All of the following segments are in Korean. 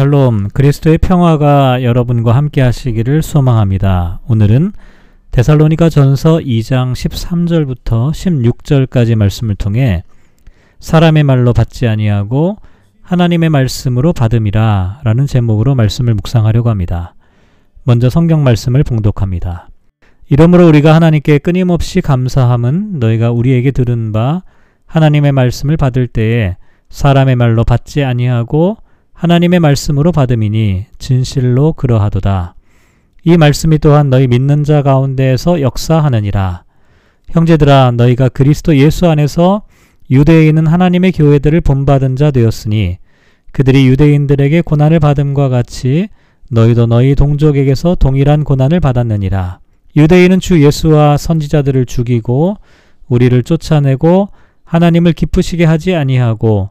샬롬, 그리스도의 평화가 여러분과 함께 하시기를 소망합니다. 오늘은 데살로니가 전서 2장 13절부터 16절까지 말씀을 통해 사람의 말로 받지 아니하고 하나님의 말씀으로 받음이라 라는 제목으로 말씀을 묵상하려고 합니다. 먼저 성경 말씀을 봉독합니다. 이러므로 우리가 하나님께 끊임없이 감사함은 너희가 우리에게 들은 바 하나님의 말씀을 받을 때에 사람의 말로 받지 아니하고 하나님의 말씀으로 받음이니 진실로 그러하도다. 이 말씀이 또한 너희 믿는 자 가운데에서 역사하느니라. 형제들아 너희가 그리스도 예수 안에서 유대에 있는 하나님의 교회들을 본받은 자 되었으니 그들이 유대인들에게 고난을 받음과 같이 너희도 너희 동족에게서 동일한 고난을 받았느니라. 유대인은 주 예수와 선지자들을 죽이고 우리를 쫓아내고 하나님을 기쁘시게 하지 아니하고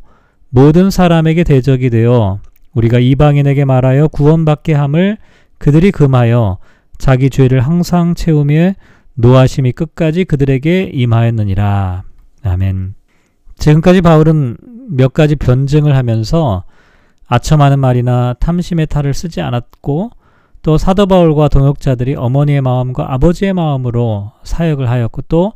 모든 사람에게 대적이 되어 우리가 이방인에게 말하여 구원받게 함을 그들이 금하여 자기 죄를 항상 채우며 노하심이 끝까지 그들에게 임하였느니라. 아멘. 지금까지 바울은 몇 가지 변증을 하면서 아첨하는 말이나 탐심의 탈을 쓰지 않았고 또 사도 바울과 동역자들이 어머니의 마음과 아버지의 마음으로 사역을 하였고 또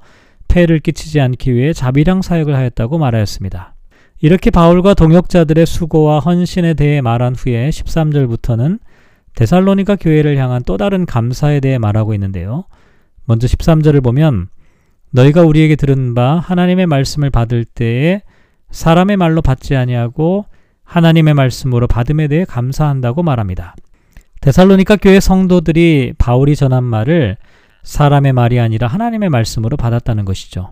폐를 끼치지 않기 위해 자비랑 사역을 하였다고 말하였습니다. 이렇게 바울과 동역자들의 수고와 헌신에 대해 말한 후에 13절부터는 데살로니가 교회를 향한 또 다른 감사에 대해 말하고 있는데요. 먼저 13절을 보면 너희가 우리에게 들은 바 하나님의 말씀을 받을 때에 사람의 말로 받지 아니하고 하나님의 말씀으로 받음에 대해 감사한다고 말합니다. 데살로니가 교회 성도들이 바울이 전한 말을 사람의 말이 아니라 하나님의 말씀으로 받았다는 것이죠.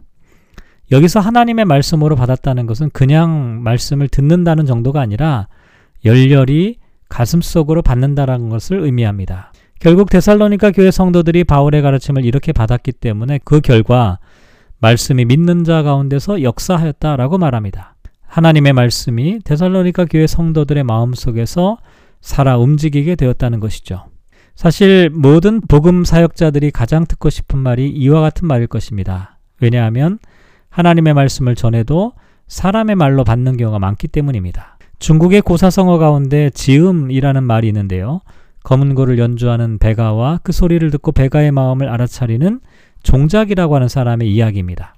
여기서 하나님의 말씀으로 받았다는 것은 그냥 말씀을 듣는다는 정도가 아니라 열렬히 가슴속으로 받는다라는 것을 의미합니다. 결국 데살로니가 교회 성도들이 바울의 가르침을 이렇게 받았기 때문에 그 결과 말씀이 믿는 자 가운데서 역사하였다라고 말합니다. 하나님의 말씀이 데살로니가 교회 성도들의 마음속에서 살아 움직이게 되었다는 것이죠. 사실 모든 복음 사역자들이 가장 듣고 싶은 말이 이와 같은 말일 것입니다. 왜냐하면 하나님의 말씀을 전해도 사람의 말로 받는 경우가 많기 때문입니다. 중국의 고사성어 가운데 지음이라는 말이 있는데요. 검은고를 연주하는 베가와 그 소리를 듣고 베가의 마음을 알아차리는 종작이라고 하는 사람의 이야기입니다.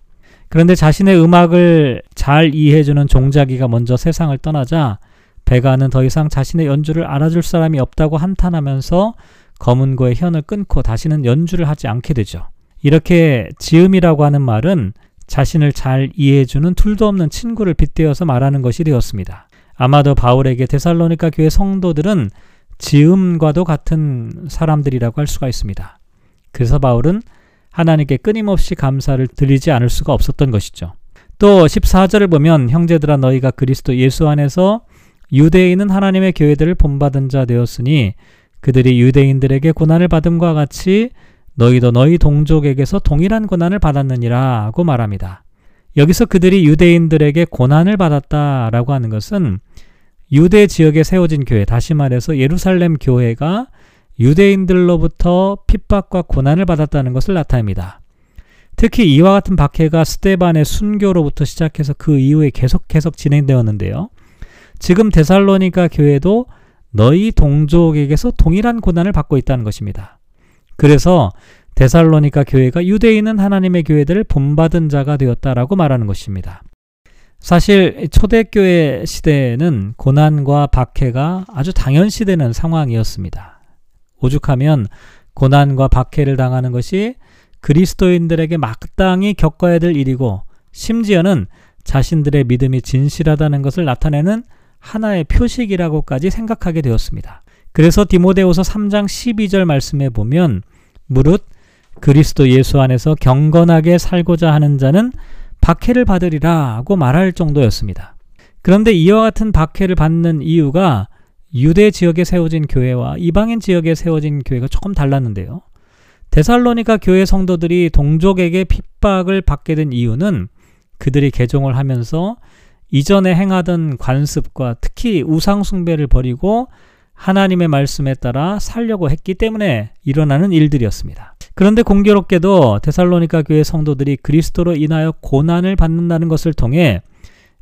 그런데 자신의 음악을 잘 이해해주는 종작이가 먼저 세상을 떠나자 베가는 더 이상 자신의 연주를 알아줄 사람이 없다고 한탄하면서 검은고의 현을 끊고 다시는 연주를 하지 않게 되죠. 이렇게 지음이라고 하는 말은 자신을 잘 이해해주는 툴도 없는 친구를 빗대어서 말하는 것이 되었습니다. 아마도 바울에게 데살로니가 교회 성도들은 지음과도 같은 사람들이라고 할 수가 있습니다. 그래서 바울은 하나님께 끊임없이 감사를 드리지 않을 수가 없었던 것이죠. 또 14절을 보면 형제들아 너희가 그리스도 예수 안에서 유대인은 하나님의 교회들을 본받은 자 되었으니 그들이 유대인들에게 고난을 받음과 같이 너희도 너희 동족에게서 동일한 고난을 받았느니라고 말합니다. 여기서 그들이 유대인들에게 고난을 받았다라고 하는 것은 유대 지역에 세워진 교회, 다시 말해서 예루살렘 교회가 유대인들로부터 핍박과 고난을 받았다는 것을 나타냅니다. 특히 이와 같은 박해가 스테반의 순교로부터 시작해서 그 이후에 계속 계속 진행되었는데요. 지금 데살로니가 교회도 너희 동족에게서 동일한 고난을 받고 있다는 것입니다. 그래서 데살로니가 교회가 유대인은 하나님의 교회들을 본받은 자가 되었다라고 말하는 것입니다. 사실 초대교회 시대에는 고난과 박해가 아주 당연시되는 상황이었습니다. 오죽하면 고난과 박해를 당하는 것이 그리스도인들에게 마땅히 겪어야 될 일이고 심지어는 자신들의 믿음이 진실하다는 것을 나타내는 하나의 표식이라고까지 생각하게 되었습니다. 그래서 디모데후서 3장 12절 말씀에 보면 무릇 그리스도 예수 안에서 경건하게 살고자 하는 자는 박해를 받으리라고 말할 정도였습니다. 그런데 이와 같은 박해를 받는 이유가 유대 지역에 세워진 교회와 이방인 지역에 세워진 교회가 조금 달랐는데요. 데살로니가 교회 성도들이 동족에게 핍박을 받게 된 이유는 그들이 개종을 하면서 이전에 행하던 관습과 특히 우상숭배를 버리고 하나님의 말씀에 따라 살려고 했기 때문에 일어나는 일들이었습니다. 그런데 공교롭게도 데살로니가 교회 성도들이 그리스도로 인하여 고난을 받는다는 것을 통해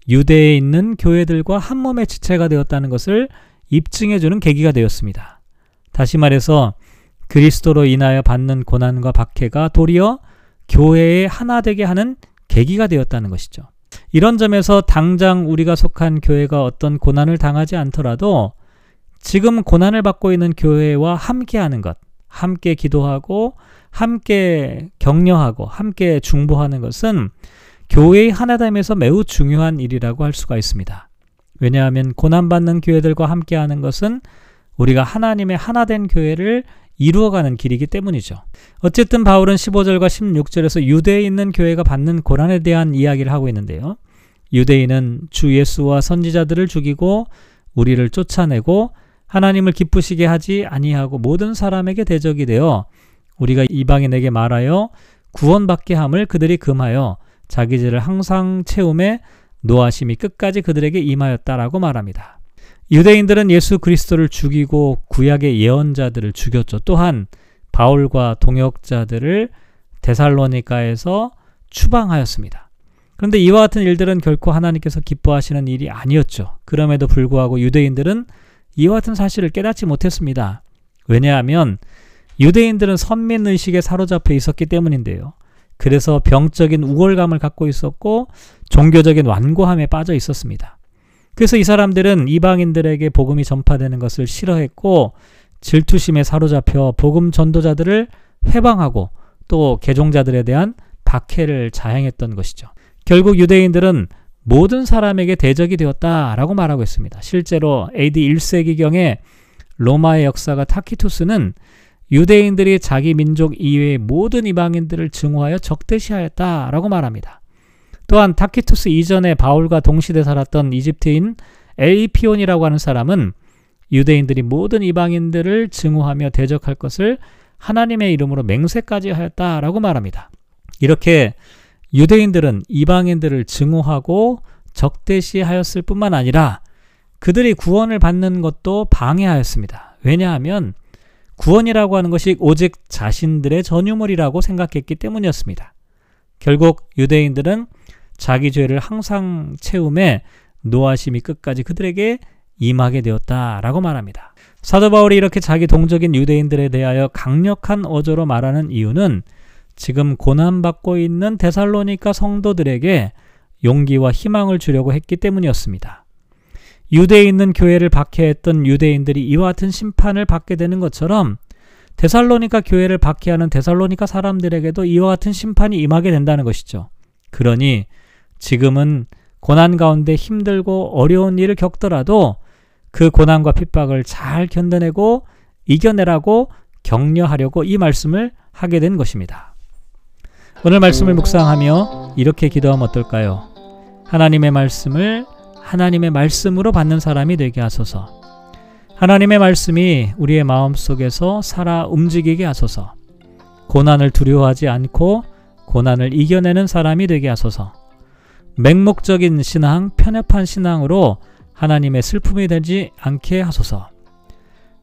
유대에 있는 교회들과 한 몸의 지체가 되었다는 것을 입증해 주는 계기가 되었습니다. 다시 말해서 그리스도로 인하여 받는 고난과 박해가 도리어 교회의 하나 되게 하는 계기가 되었다는 것이죠. 이런 점에서 당장 우리가 속한 교회가 어떤 고난을 당하지 않더라도 지금 고난을 받고 있는 교회와 함께 하는 것, 함께 기도하고 함께 격려하고 함께 중보하는 것은 교회의 하나됨에서 매우 중요한 일이라고 할 수가 있습니다. 왜냐하면 고난받는 교회들과 함께 하는 것은 우리가 하나님의 하나된 교회를 이루어가는 길이기 때문이죠. 어쨌든 바울은 15절과 16절에서 유대에 있는 교회가 받는 고난에 대한 이야기를 하고 있는데요. 유대인은 주 예수와 선지자들을 죽이고 우리를 쫓아내고 하나님을 기쁘시게 하지 아니하고 모든 사람에게 대적이 되어 우리가 이방인에게 말하여 구원받게 함을 그들이 금하여 자기 죄를 항상 채움에 노하심이 끝까지 그들에게 임하였다라고 말합니다. 유대인들은 예수 그리스도를 죽이고 구약의 예언자들을 죽였죠. 또한 바울과 동역자들을 데살로니카에서 추방하였습니다. 그런데 이와 같은 일들은 결코 하나님께서 기뻐하시는 일이 아니었죠. 그럼에도 불구하고 유대인들은 이와 같은 사실을 깨닫지 못했습니다. 왜냐하면 유대인들은 선민의식에 사로잡혀 있었기 때문인데요. 그래서 병적인 우월감을 갖고 있었고 종교적인 완고함에 빠져 있었습니다. 그래서 이 사람들은 이방인들에게 복음이 전파되는 것을 싫어했고 질투심에 사로잡혀 복음 전도자들을 회방하고 또 개종자들에 대한 박해를 자행했던 것이죠. 결국 유대인들은 모든 사람에게 대적이 되었다라고 말하고 있습니다. 실제로 AD 1세기경에 로마의 역사가 타키투스는 유대인들이 자기 민족 이외의 모든 이방인들을 증오하여 적대시하였다라고 말합니다. 또한 타키투스 이전에 바울과 동시대 살았던 이집트인 에이피온이라고 하는 사람은 유대인들이 모든 이방인들을 증오하며 대적할 것을 하나님의 이름으로 맹세까지 하였다라고 말합니다. 이렇게 유대인들은 이방인들을 증오하고 적대시하였을 뿐만 아니라 그들이 구원을 받는 것도 방해하였습니다. 왜냐하면 구원이라고 하는 것이 오직 자신들의 전유물이라고 생각했기 때문이었습니다. 결국 유대인들은 자기 죄를 항상 채움에 노하심이 끝까지 그들에게 임하게 되었다라고 말합니다. 사도 바울이 이렇게 자기 동적인 유대인들에 대하여 강력한 어조로 말하는 이유는 지금 고난받고 있는 데살로니카 성도들에게 용기와 희망을 주려고 했기 때문이었습니다. 유대에 있는 교회를 박해했던 유대인들이 이와 같은 심판을 받게 되는 것처럼 데살로니카 교회를 박해하는 데살로니카 사람들에게도 이와 같은 심판이 임하게 된다는 것이죠. 그러니 지금은 고난 가운데 힘들고 어려운 일을 겪더라도 그 고난과 핍박을 잘 견뎌내고 이겨내라고 격려하려고 이 말씀을 하게 된 것입니다. 오늘 말씀을 묵상하며 이렇게 기도하면 어떨까요? 하나님의 말씀을 하나님의 말씀으로 받는 사람이 되게 하소서. 하나님의 말씀이 우리의 마음 속에서 살아 움직이게 하소서. 고난을 두려워하지 않고 고난을 이겨내는 사람이 되게 하소서. 맹목적인 신앙, 편협한 신앙으로 하나님의 슬픔이 되지 않게 하소서.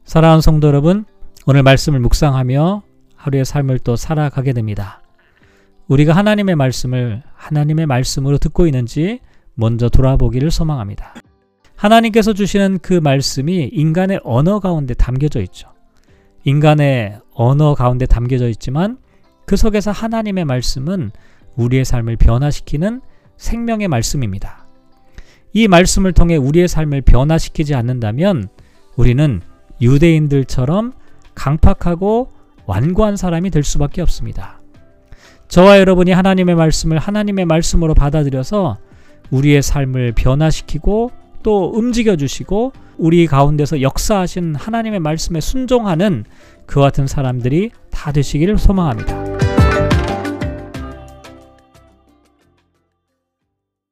사랑하는 성도 여러분, 오늘 말씀을 묵상하며 하루의 삶을 또 살아가게 됩니다. 우리가 하나님의 말씀을 하나님의 말씀으로 듣고 있는지 먼저 돌아보기를 소망합니다. 하나님께서 주시는 그 말씀이 인간의 언어 가운데 담겨져 있죠. 인간의 언어 가운데 담겨져 있지만 그 속에서 하나님의 말씀은 우리의 삶을 변화시키는 생명의 말씀입니다. 이 말씀을 통해 우리의 삶을 변화시키지 않는다면 우리는 유대인들처럼 강팍하고 완고한 사람이 될 수밖에 없습니다. 저와 여러분이 하나님의 말씀을 하나님의 말씀으로 받아들여서 우리의 삶을 변화시키고 또 움직여 주시고 우리 가운데서 역사하신 하나님의 말씀에 순종하는 그 같은 사람들이 다 되시기를 소망합니다.